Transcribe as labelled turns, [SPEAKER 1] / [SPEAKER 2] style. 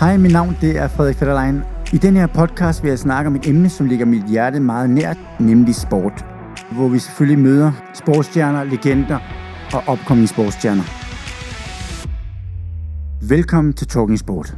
[SPEAKER 1] Hej, mit navn det er Frederik Fetterlein. I den her podcast vil jeg snakke om et emne, som ligger mit hjerte meget nært, nemlig sport. Hvor vi selvfølgelig møder sportsstjerner, legender og opkommende sportsstjerner. Velkommen til Talking Sport.